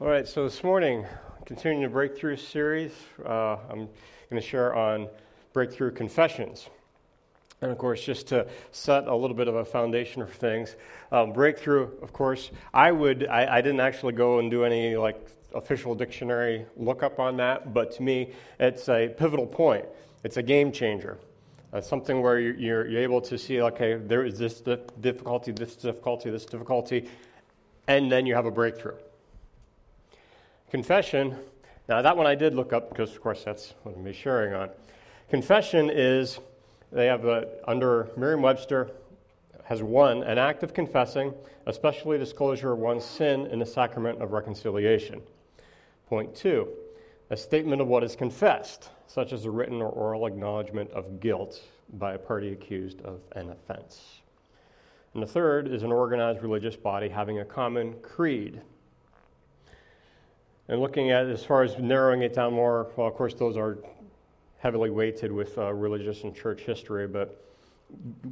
All right, so this morning, continuing the Breakthrough series, uh, I'm going to share on breakthrough confessions. And of course, just to set a little bit of a foundation for things, um, breakthrough, of course, I would, I, I, didn't actually go and do any like official dictionary lookup on that, but to me, it's a pivotal point. It's a game changer. Uh, something where you're, you're, you're, able to see, okay, there is this difficulty, this difficulty, this difficulty, and then you have a breakthrough. Confession, now that one I did look up because, of course, that's what I'm sharing on. Confession is, they have a, under Merriam Webster, has one, an act of confessing, especially disclosure of one's sin in the sacrament of reconciliation. Point two, a statement of what is confessed, such as a written or oral acknowledgement of guilt by a party accused of an offense. And the third is an organized religious body having a common creed and looking at as far as narrowing it down more, well, of course, those are heavily weighted with uh, religious and church history, but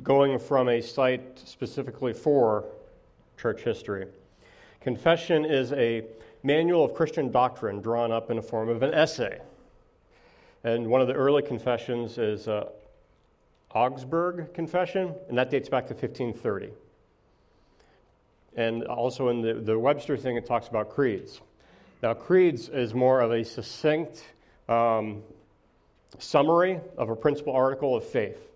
going from a site specifically for church history. Confession is a manual of Christian doctrine drawn up in the form of an essay. And one of the early confessions is uh, Augsburg Confession, and that dates back to 1530. And also in the, the Webster thing, it talks about creeds. Now, creeds is more of a succinct um, summary of a principal article of faith.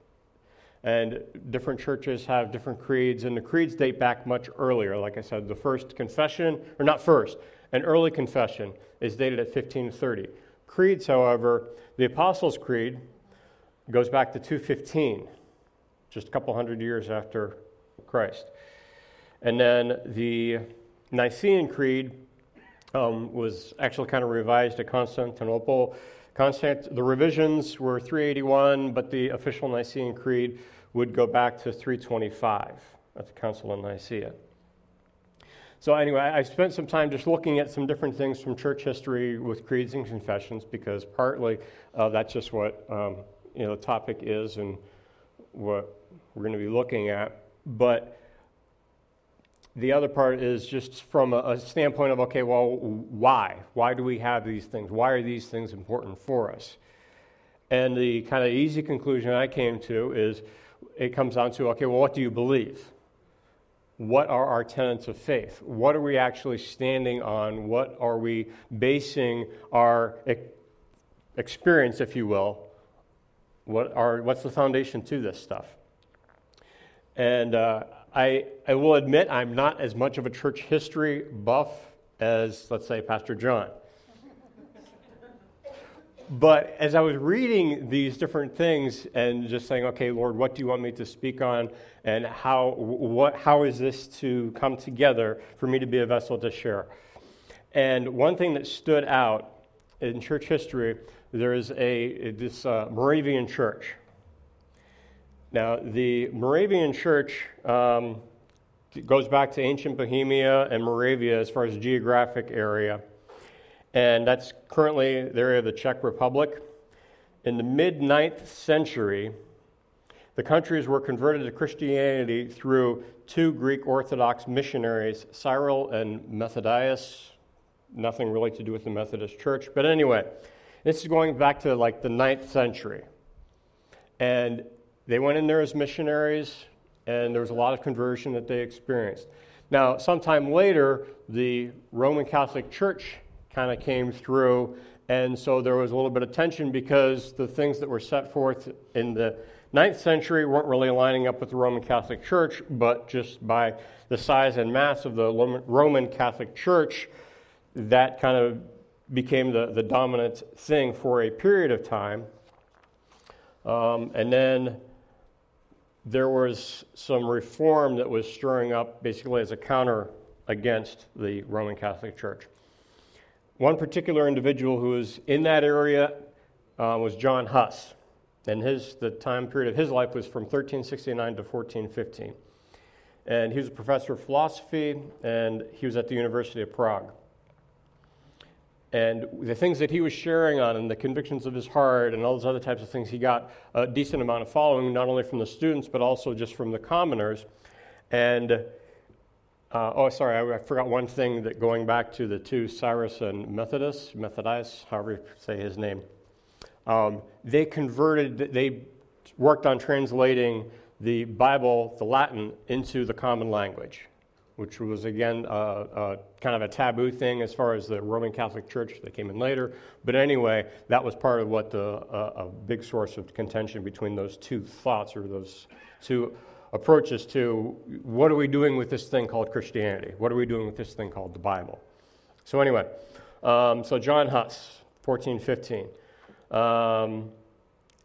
And different churches have different creeds, and the creeds date back much earlier. Like I said, the first confession, or not first, an early confession is dated at 1530. Creeds, however, the Apostles' Creed goes back to 215, just a couple hundred years after Christ. And then the Nicene Creed um, was actually kind of revised at Constantinople. Constant, the revisions were 381, but the official Nicene Creed would go back to 325 at the Council of Nicaea. So, anyway, I spent some time just looking at some different things from church history with creeds and confessions because partly uh, that's just what um, you know, the topic is and what we're going to be looking at. But the other part is just from a, a, standpoint of okay, well, why? Why do we have these things? Why are these things important for us? And the kind of easy conclusion I came to is it comes down to okay, well, what do you believe? What are our tenets of faith? What are we actually standing on? What are we basing our experience, if you will? What are, what's the foundation to this stuff? And uh, I, I will admit I'm not as much of a church history buff as, let's say, Pastor John. but as I was reading these different things and just saying, okay, Lord, what do you want me to speak on? And how, what, how is this to come together for me to be a vessel to share? And one thing that stood out in church history, there is a, this uh, Moravian church. Now, the Moravian church um, goes back to ancient Bohemia and Moravia as far as geographic area. And that's currently the area of the Czech Republic. In the mid 9th century, the countries were converted to Christianity through two Greek Orthodox missionaries, Cyril and Methodius. Nothing really to do with the Methodist Church. But anyway, this is going back to like the 9th century. And they went in there as missionaries, and there was a lot of conversion that they experienced. Now, sometime later, the Roman Catholic Church kind of came through, and so there was a little bit of tension because the things that were set forth in the ninth century weren't really lining up with the Roman Catholic Church, but just by the size and mass of the Roman Catholic Church, that kind of became the, the dominant thing for a period of time. Um, and then there was some reform that was stirring up basically as a counter against the Roman Catholic Church. One particular individual who was in that area uh, was John Huss, and his, the time period of his life was from 1369 to 1415. And he was a professor of philosophy, and he was at the University of Prague. And the things that he was sharing on and the convictions of his heart and all those other types of things, he got a decent amount of following, not only from the students, but also just from the commoners. And Uh, oh, sorry, I, I, forgot one thing that going back to the two Cyrus and Methodist, Methodius, however you say his name, um, they converted, they worked on translating the Bible, the Latin, into the common language, which was again kind of a taboo thing as far as the Roman Catholic Church that came in later. But anyway, that was part of what the a big source of contention between those two thoughts or those two approaches to what are we doing with this thing called Christianity? What are we doing with this thing called the Bible? So, anyway, um, so John Huss, 1415. Um,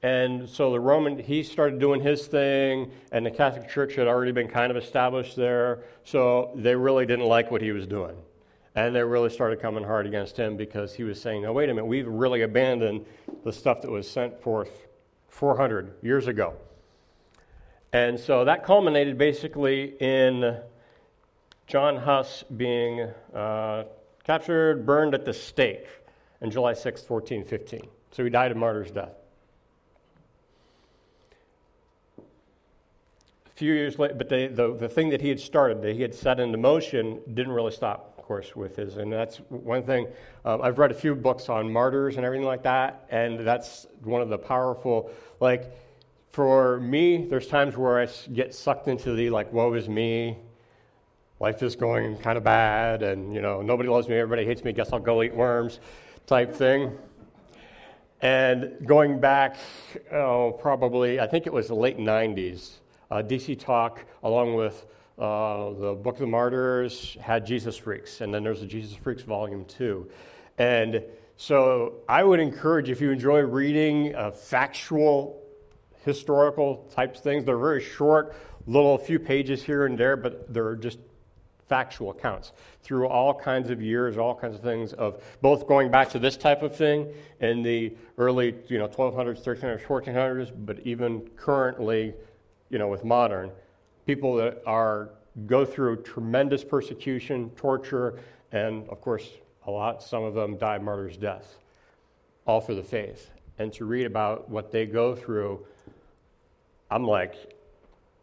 and so the Roman, he started doing his thing, and the Catholic Church had already been kind of established there, so they really didn't like what he was doing. And they really started coming hard against him because he was saying, no, wait a minute, we've really abandoned the stuff that was sent forth 400 years ago. And so that culminated basically in John Huss being uh, captured, burned at the stake on July 6, 1415. So he died a martyr's death. Few years later, but the, the, the thing that he had started, that he had set into motion, didn't really stop, of course, with his. And that's one thing. Um, I've read a few books on martyrs and everything like that, and that's one of the powerful, like, for me, there's times where I get sucked into the like, woe is me, life is going kind of bad, and you know, nobody loves me, everybody hates me, guess I'll go eat worms type thing. And going back, oh, probably, I think it was the late 90s, uh, DC Talk, along with uh, the Book of the Martyrs, had Jesus Freaks, and then there's the Jesus Freaks Volume 2. And so I would encourage, if you enjoy reading uh, factual historical types things. They're very short, little few pages here and there, but they're just factual accounts through all kinds of years, all kinds of things of both going back to this type of thing in the early, you know, 1200s, 1300s, 1400s, but even currently, you know, with modern people that are go through tremendous persecution, torture, and of course, a lot, some of them die martyr's death, all for the faith. And to read about what they go through I'm like,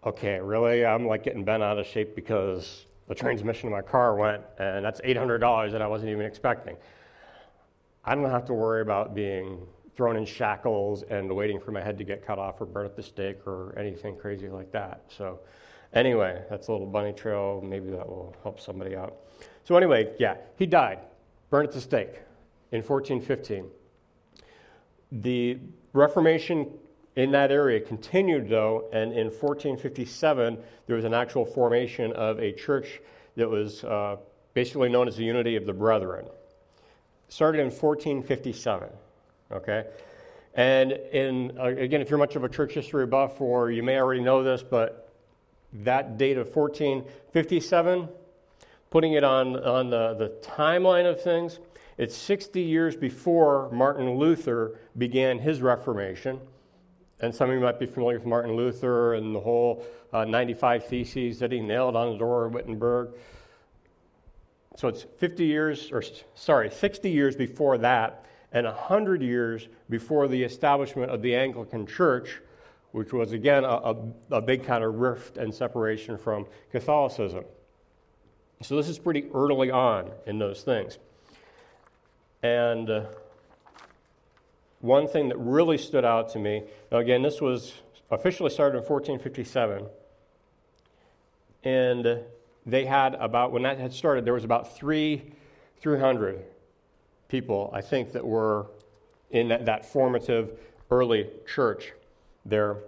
okay, really? I'm like getting bent out of shape because the transmission of my car went, and that's $800 that I wasn't even expecting. I don't have to worry about being thrown in shackles and waiting for my head to get cut off or burned at the stake or anything crazy like that. So, anyway, that's a little bunny trail. Maybe that will help somebody out. So, anyway, yeah, he died, burned at the stake in 1415. The Reformation in that area continued, though, and in 1457, there was an actual formation of a church that was uh, basically known as the Unity of the Brethren. Started in 1457, okay? And in, uh, again, if you're much of a church history buff, or you may already know this, but that date of 1457, putting it on, on the, the timeline of things, it's 60 years before Martin Luther began his Reformation. And some of you might be familiar with Martin Luther and the whole uh, 95 Theses that he nailed on the door of Wittenberg. So it's 50 years, or sorry, 60 years before that, and 100 years before the establishment of the Anglican Church, which was again a, a, a big kind of rift and separation from Catholicism. So this is pretty early on in those things. And. Uh, one thing that really stood out to me again, this was officially started in 1457. And they had about, when that had started, there was about three, 300 people, I think, that were in that, that formative early church there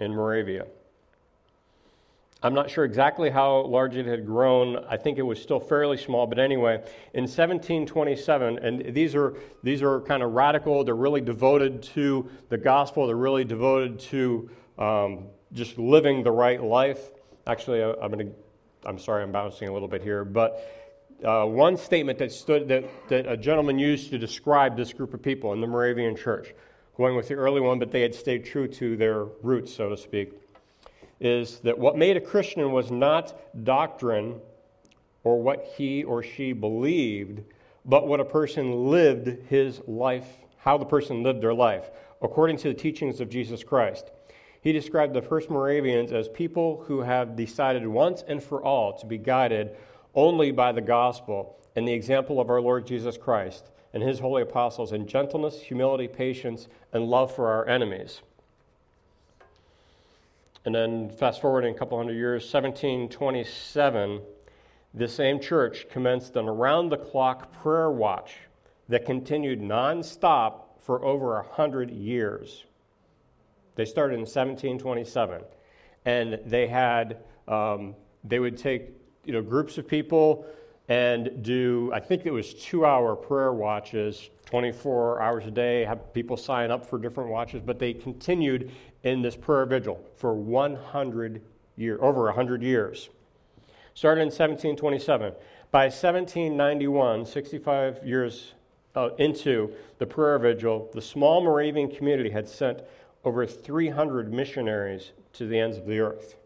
in Moravia. I'm not sure exactly how large it had grown. I think it was still fairly small, but anyway, in 1727, and these are these are kind of radical. They're really devoted to the gospel. They're really devoted to um, just living the right life. Actually, I, am going to. I'm sorry, I'm bouncing a little bit here, but uh, one statement that stood that, that a gentleman used to describe this group of people in the Moravian church, going with the early one, but they had stayed true to their roots, so to speak is that what made a Christian was not doctrine or what he or she believed, but what a person lived his life, how the person lived their life, according to the teachings of Jesus Christ. He described the first Moravians as people who have decided once and for all to be guided only by the gospel and the example of our Lord Jesus Christ and his holy apostles in gentleness, humility, patience, and love for our enemies. And then fast forwarding a couple hundred years, 1727, the same church commenced an around the clock prayer watch that continued nonstop for over a hundred years. They started in 1727, and they had um, they would take you know groups of people and do I think it was two-hour prayer watches, 24 hours a day. Have people sign up for different watches, but they continued in this prayer vigil for 100 years, over 100 years. Started in 1727. By 1791, 65 years uh, into the prayer vigil, the small Moravian community had sent over 300 missionaries to the ends of the earth.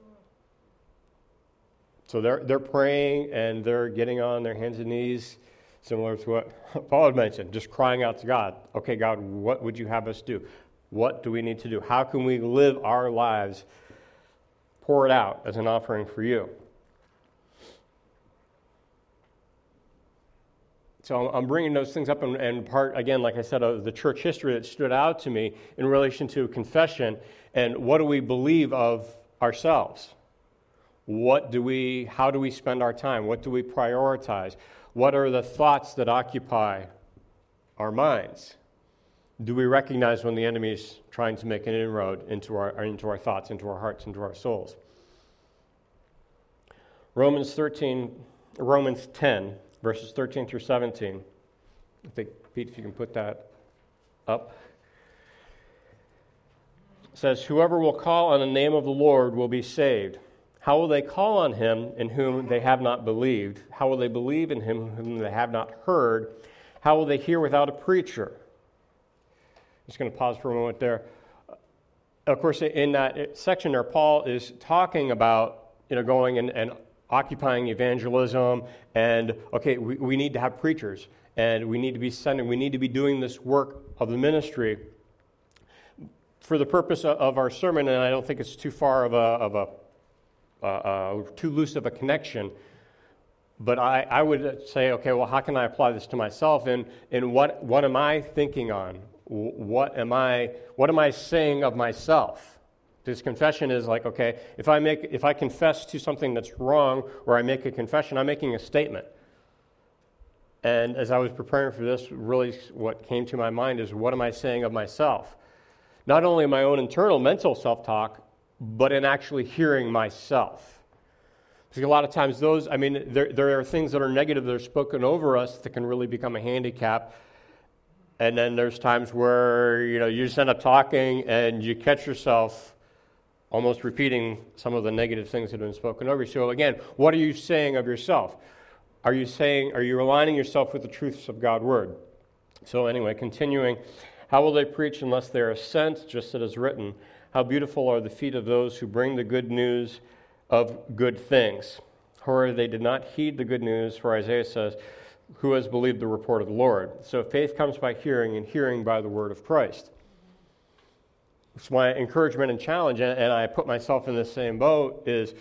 So they're, they're praying and they're getting on their hands and knees, similar to what Paul had mentioned, just crying out to God. Okay, God, what would you have us do? What do we need to do? How can we live our lives? Pour it out as an offering for you. So I'm bringing those things up, and, and part, again, like I said, of the church history that stood out to me in relation to confession and what do we believe of ourselves? What do we, how do we spend our time? What do we prioritize? What are the thoughts that occupy our minds? Do we recognize when the enemy is trying to make an inroad into our, into our thoughts, into our hearts, into our souls? Romans 13, Romans 10, verses 13 through 17. I think, Pete, if you can put that up. It says, Whoever will call on the name of the Lord will be saved. How will they call on him in whom they have not believed? How will they believe in him whom they have not heard? How will they hear without a preacher? I'm just going to pause for a moment there. Of course, in that section there, Paul is talking about you know, going and, and occupying evangelism, and okay, we, we need to have preachers, and we need to be sending, we need to be doing this work of the ministry. For the purpose of our sermon, and I don't think it's too far of a, of a uh, uh, too loose of a connection. But I, I would say, okay, well, how can I apply this to myself? And, and what, what am I thinking on? What am I, what am I saying of myself? This confession is like, okay, if I, make, if I confess to something that's wrong or I make a confession, I'm making a statement. And as I was preparing for this, really what came to my mind is what am I saying of myself? Not only my own internal mental self talk, but in actually hearing myself. Because a lot of times, those, I mean, there, there are things that are negative that are spoken over us that can really become a handicap. And then there's times where, you know, you just end up talking and you catch yourself almost repeating some of the negative things that have been spoken over you. So, again, what are you saying of yourself? Are you saying, are you aligning yourself with the truths of God's word? So, anyway, continuing, how will they preach unless they are sent, just as it is written? How beautiful are the feet of those who bring the good news of good things. However, they did not heed the good news, for Isaiah says, Who has believed the report of the Lord? So faith comes by hearing, and hearing by the word of Christ. So my encouragement and challenge, and I put myself in the same boat, is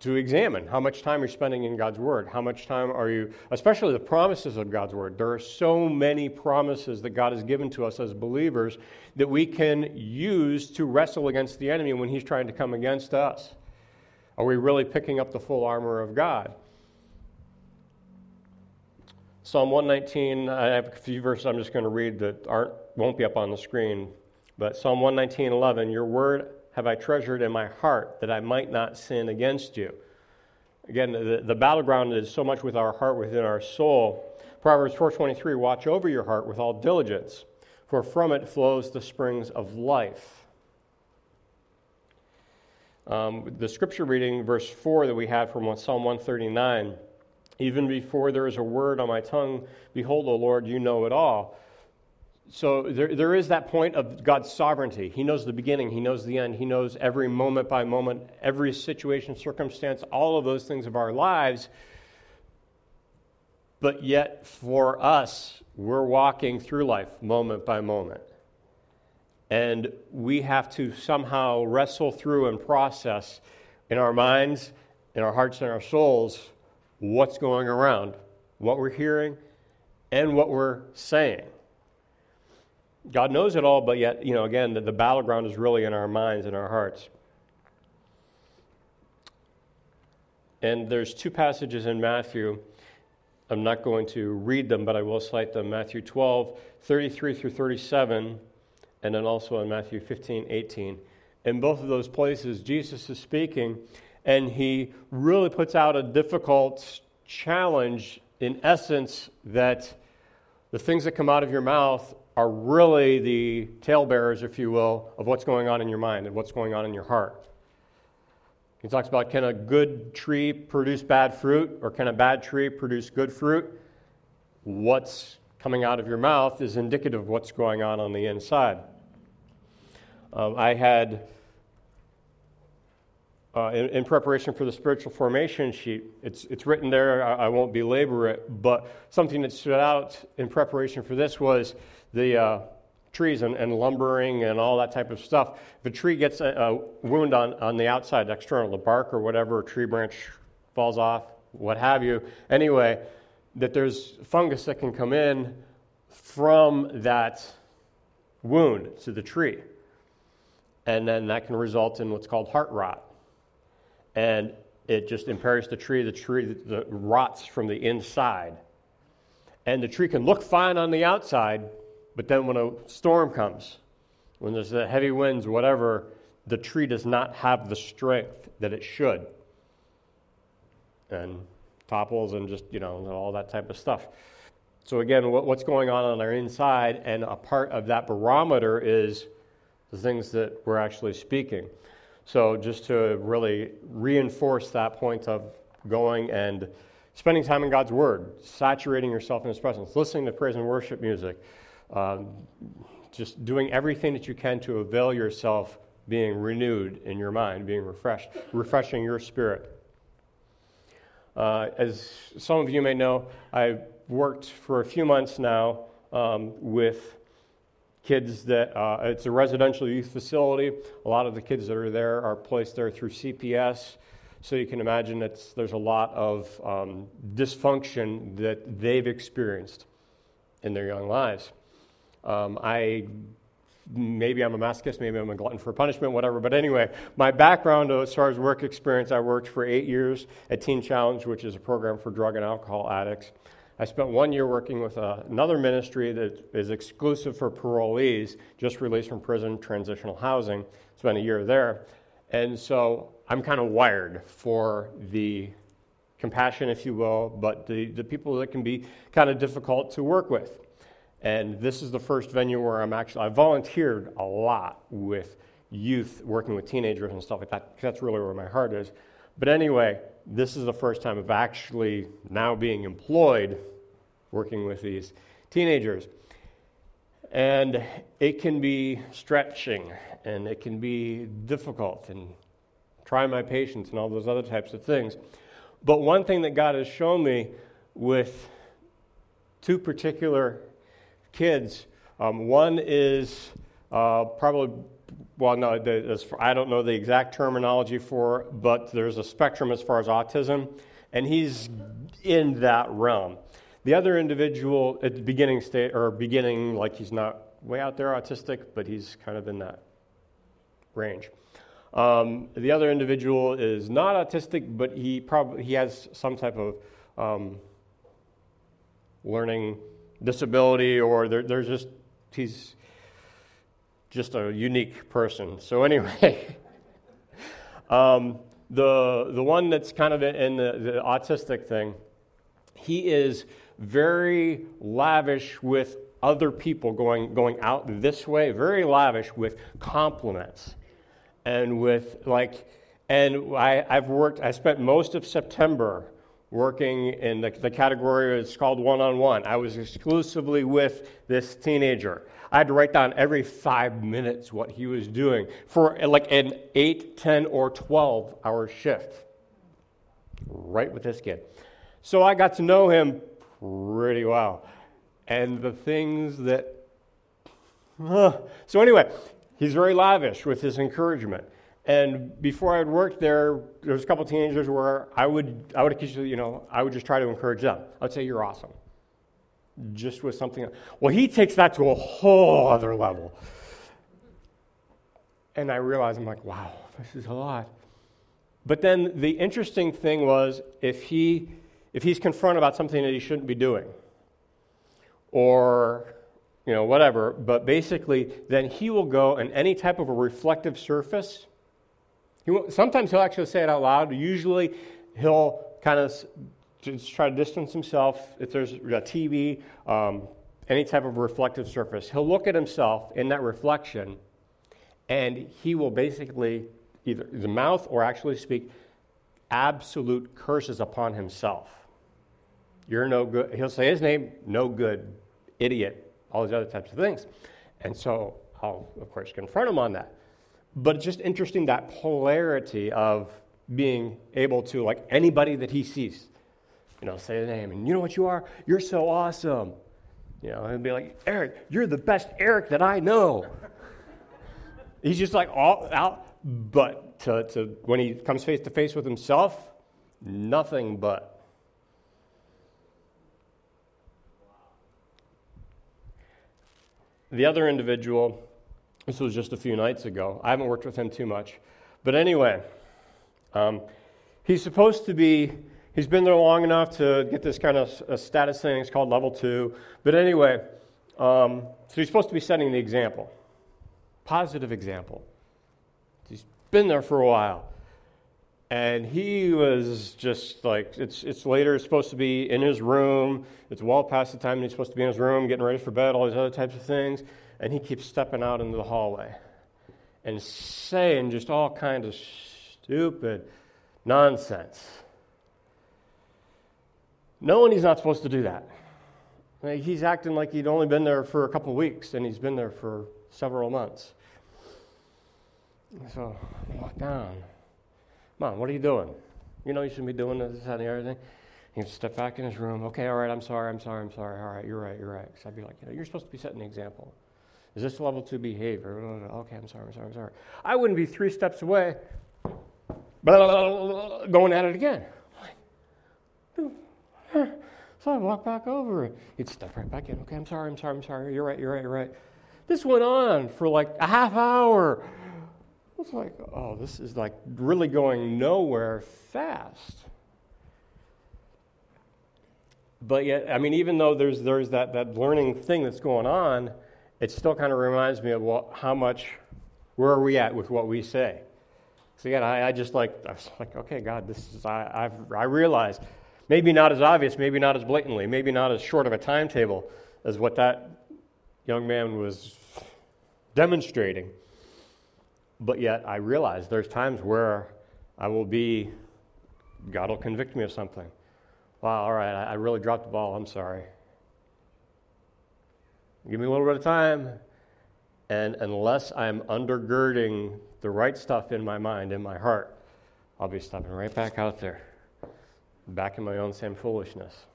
to examine how much time you're spending in God's Word. How much time are you, especially the promises of God's Word. There are so many promises that God has given to us as believers that we can use to wrestle against the enemy when he's trying to come against us. Are we really picking up the full armor of God? Psalm 119, I have a few verses I'm just going to read that aren't, won't be up on the screen. But Psalm 119, 11, Your word have I treasured in my heart that I might not sin against you. Again, the, the battleground is so much with our heart within our soul. Proverbs 4:23 Watch over your heart with all diligence, for from it flows the springs of life. Um, the scripture reading, verse 4 that we had from Psalm 139 Even before there is a word on my tongue, behold, O Lord, you know it all so there, there is that point of God's sovereignty. He knows the beginning, He knows the end, He knows every moment by moment, every situation, circumstance, all of those things of our lives. But yet, for us, we're walking through life moment by moment. And we have to somehow wrestle through and process in our minds, in our hearts, and our souls what's going around, what we're hearing, and what we're saying. God knows it all, but yet, you know, again, the, the battleground is really in our minds and our hearts. And there's two passages in Matthew. I'm not going to read them, but I will cite them Matthew 12, 33 through 37, and then also in Matthew 15, 18. In both of those places, Jesus is speaking, and he really puts out a difficult challenge, in essence, that the things that come out of your mouth are really the talebearers, if you will, of what's going on in your mind and what's going on in your heart. He talks about can a good tree produce bad fruit or can a bad tree produce good fruit? What's coming out of your mouth is indicative of what's going on on the inside. Um, I had, uh, in, in, preparation for the spiritual formation sheet, it's, it's written there, I, I, won't belabor it, but something that stood out in preparation for this was the. Uh, trees and, and, lumbering and all that type of stuff. If a tree gets a, a, wound on, on the outside, external, the bark or whatever, a tree branch falls off, what have you, anyway, that there's fungus that can come in from that wound to the tree. And then that can result in what's called heart rot. And it just impairs the tree. The tree the, rots from the inside. And the tree can look fine on the outside, but then when a storm comes, when there's the heavy winds, whatever, the tree does not have the strength that it should. And topples and just, you know, all that type of stuff. So, again, what's going on on our inside, and a part of that barometer is the things that we're actually speaking. So, just to really reinforce that point of going and spending time in God's Word, saturating yourself in His presence, listening to praise and worship music, um, just doing everything that you can to avail yourself being renewed in your mind, being refreshed, refreshing your spirit. Uh, as some of you may know, I've worked for a few months now um, with kids that uh, it's a residential youth facility. A lot of the kids that are there are placed there through CPS. So you can imagine it's, there's a lot of um, dysfunction that they've experienced in their young lives. Um, I maybe I'm a masochist, maybe I'm a glutton for punishment, whatever. But anyway, my background as far as work experience, I worked for eight years at Teen Challenge, which is a program for drug and alcohol addicts. I spent one year working with uh, another ministry that is exclusive for parolees, just released from prison, transitional housing. Spent a year there. And so I'm kind of wired for the compassion, if you will, but the, the people that can be kind of difficult to work with. And this is the first venue where I'm actually, I volunteered a lot with youth, working with teenagers and stuff like that, because that's really where my heart is. But anyway, this is the first time of actually now being employed working with these teenagers. And it can be stretching and it can be difficult and try my patience and all those other types of things. But one thing that God has shown me with two particular kids. Um, one is uh, probably, well, no, I don't know the exact terminology for, but there's a spectrum as far as autism, and he's in that realm. The other individual at the beginning state, or beginning, like he's not way out there autistic, but he's kind of in that range. Um, the other individual is not autistic, but he probably he has some type of um, learning disability or there's just, he's just a unique person. So, anyway, um, the, the one that's kind of in the, the autistic thing, he is very lavish with other people going, going out this way, very lavish with compliments and with like, and I, I've worked, I spent most of September working in the, the category it's called one-on-one. I was exclusively with this teenager. I had to write down every five minutes what he was doing for like an 8 10 or 12 hour shift. Right with this kid. So i got to know him pretty well. And the things that uh, so anyway he's very lavish with his encouragement. And before I'd worked there, there was a couple teenagers where I would, I would, you know, I would just try to encourage them. I'd say, "You're awesome," just with something. Well, he takes that to a whole other level. And I realized, I'm like, wow, this is a lot. But then the interesting thing was if he if he's confronted about something that he shouldn't be doing, or you know whatever, but basically then he will go and any type of a reflective surface. He will, sometimes he'll actually say it out loud. Usually he'll kind of just try to distance himself. If there's a TV, um, any type of reflective surface, he'll look at himself in that reflection, and he will basically either the mouth or actually speak absolute curses upon himself. You're no good. He'll say his name, no good, idiot, all these other types of things. And so I'll, of course, confront him on that. But it's just interesting that polarity of being able to, like anybody that he sees, you know, say the name. And you know what you are? You're so awesome. You know, and be like, Eric, you're the best Eric that I know. He's just like all out but to, to, when he comes face to face with himself, nothing but. The other individual, this was just a few nights ago. I haven't worked with him too much. But anyway, um, he's supposed to be, he's been there long enough to get this kind of status thing. It's called level two. But anyway, um, so he's supposed to be setting the example, positive example He's been there for a while. And he was just like, it's, it's later, it's supposed to be in his room. It's well past the time and he's supposed to be in his room, getting ready for bed, all these other types of things. And he keeps stepping out into the hallway and saying just all kinds of stupid nonsense. Knowing he's not supposed to do that. He's acting like he'd only been there for a couple weeks, and he's been there for several months. So I walk down. Mom, what are you doing? You know you shouldn't be doing this, that, and the other thing. He'd step back in his room. Okay, all right, I'm sorry, I'm sorry, I'm sorry. All right, you're right, you're right. So I'd be like, you know, you're supposed to be setting the example. Is this level two behavior? Okay, I'm sorry, I'm sorry, I'm sorry. I wouldn't be three steps away, going at it again. So I walk back over. He'd step right back in. Okay, I'm sorry, I'm sorry, I'm sorry. You're right, you're right, you're right. This went on for like a half hour was like, oh, this is like really going nowhere fast. But yet, I mean, even though there's, there's that, that learning thing that's going on, it still kind of reminds me of what, how much, where are we at with what we say? So again, I, I just like, I was like, okay, God, this is, I, I've, I realize, maybe not as obvious, maybe not as blatantly, maybe not as short of a timetable as what that young man was demonstrating. But yet I realize there's times where I will be, God will convict me of something. Wow, all right, I really dropped the ball. I'm sorry. Give me a little bit of time. And unless I'm undergirding the right stuff in my mind, in my heart, I'll be stepping right back out there, back in my own same foolishness.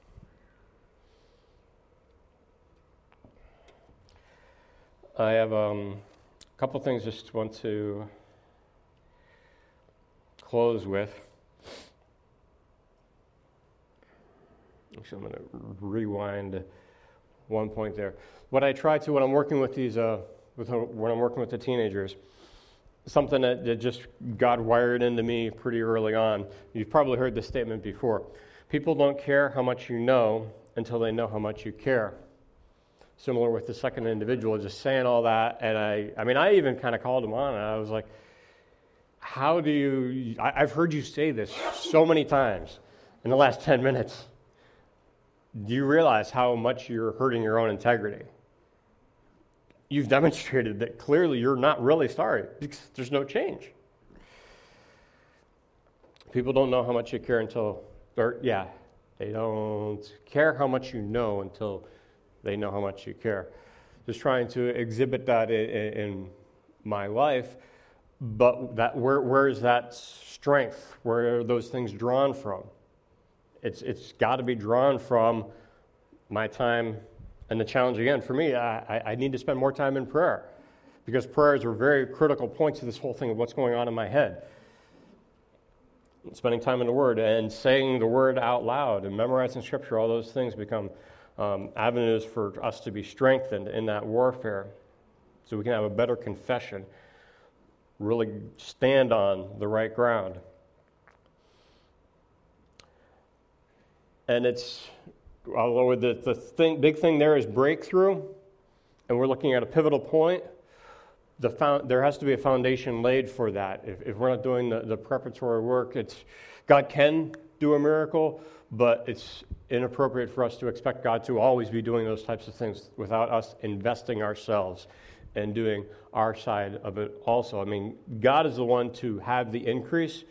I have um, a couple things just want to close with. Actually, I'm going to rewind one point there. What I try to when I'm working with these, uh, with, when I'm working with the teenagers, something that, that just God wired into me pretty early on. You've probably heard this statement before. People don't care how much you know until they know how much you care similar with the second individual, just saying all that. And I, I mean, I even kind of called him on, and I was like, How do you, I, I've heard you say this so many times in the last 10 minutes. Do you realize how much you're hurting your own integrity? You've demonstrated that clearly you're not really sorry because there's no change. People don't know how much you care until, or yeah, they don't care how much you know until they know how much you care. Just trying to exhibit that in, in my life, but that where, where is that strength? Where are those things drawn from? It's, it's got to be drawn from my time and the challenge again for me I, I need to spend more time in prayer because prayers are very critical points to this whole thing of what's going on in my head. Spending time in the Word and saying the Word out loud and memorizing Scripture, all those things become um, avenues for us to be strengthened in that warfare so we can have a better confession, really stand on the right ground. And it's, although the, the thing, big thing there is breakthrough, and we're looking at a pivotal point, the found, there has to be a foundation laid for that. If, if we're not doing the, the preparatory work, it's, God can do a miracle, but it's inappropriate for us to expect God to always be doing those types of things without us investing ourselves and doing our side of it also. I mean, God is the one to have the increase,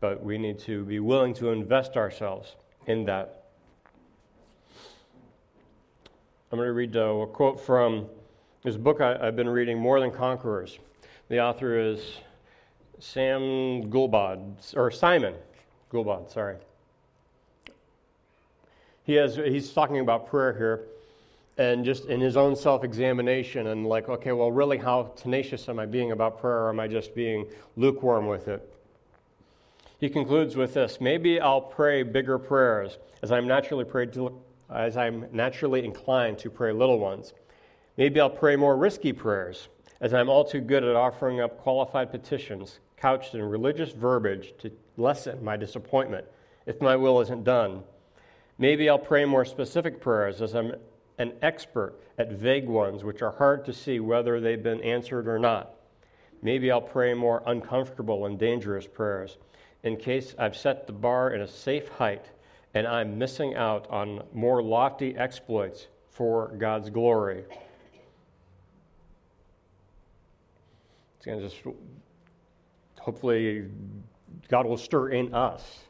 but we need to be willing to invest ourselves in that. I'm going to read uh, a quote from this book I, have been reading, More Than Conquerors. The author is Sam Guillebaud, or Simon Guillebaud, sorry. He has, he's talking about prayer here and just in his own self examination and like, okay, well, really, how tenacious am I being about prayer or am I just being lukewarm with it? He concludes with this Maybe I'll pray bigger prayers as I'm naturally to, as I'm naturally inclined to pray little ones. Maybe I'll pray more risky prayers as I'm all too good at offering up qualified petitions couched in religious verbiage to lessen my disappointment if my will isn't done. Maybe I'll pray more specific prayers as I'm an expert at vague ones which are hard to see whether they've been answered or not. Maybe I'll pray more uncomfortable and dangerous prayers in case I've set the bar at a safe height and I'm missing out on more lofty exploits for God's glory. It's going to just, hopefully, God will stir in us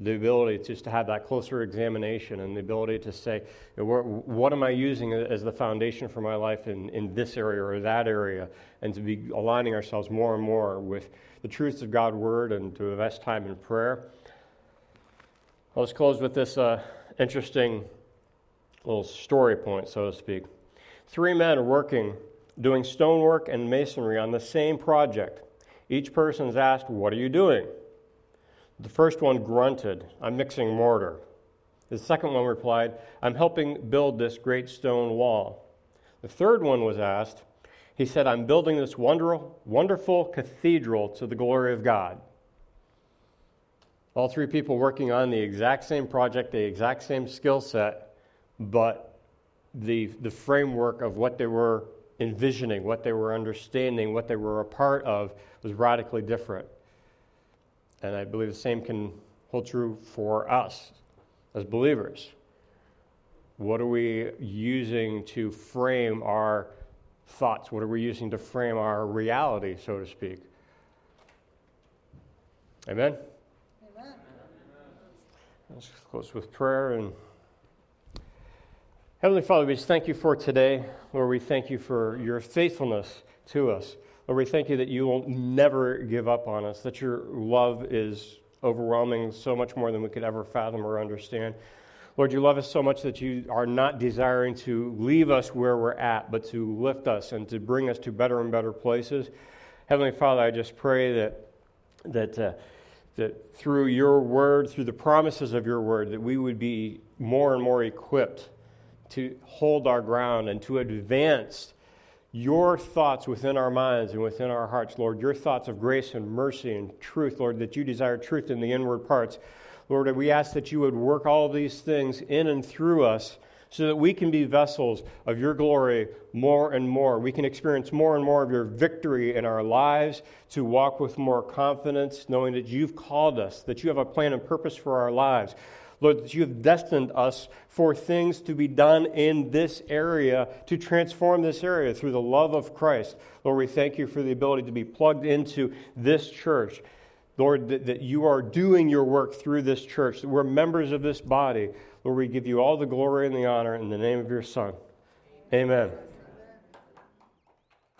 the ability just to have that closer examination and the ability to say, what am I using as the foundation for my life in, in this area or that area, and to be aligning ourselves more and more with the truths of God's Word and to invest time in prayer. Just close with this uh, interesting little story point, so to speak. Three men are working, doing stonework and masonry on the same project. Each person is asked, What are you doing? The first one grunted, I'm mixing mortar. The second one replied, I'm helping build this great stone wall. The third one was asked, he said, I'm building this wonderful, wonderful cathedral to the glory of God. All three people working on the exact same project, the exact same skill set, but the, the framework of what they were envisioning, what they were understanding, what they were a part of was radically different. And I believe the same can hold true for us as believers. What are we using to frame our thoughts? What are we using to frame our reality, so to speak? Amen? Amen. Let's close with prayer. And Heavenly Father, we just thank you for today. Lord, we thank you for your faithfulness to us. Lord, we thank you that you will never give up on us, that your love is overwhelming so much more than we could ever fathom or understand. Lord, you love us so much that you are not desiring to leave us where we're at, but to lift us and to bring us to better and better places. Heavenly Father, I just pray that, that, uh, that through your word, through the promises of your word, that we would be more and more equipped to hold our ground and to advance your thoughts within our minds and within our hearts, Lord, your thoughts of grace and mercy and truth, Lord, that you desire truth in the inward parts. Lord, we ask that you would work all these things in and through us so that we can be vessels of your glory more and more. We can experience more and more of your victory in our lives, to walk with more confidence, knowing that you've called us, that you have a plan and purpose for our lives. Lord, that you have destined us for things to be done in this area, to transform this area through the love of Christ. Lord, we thank you for the ability to be plugged into this church. Lord, that, that you are doing your work through this church, that we're members of this body. Lord, we give you all the glory and the honor in the name of your Son. Amen.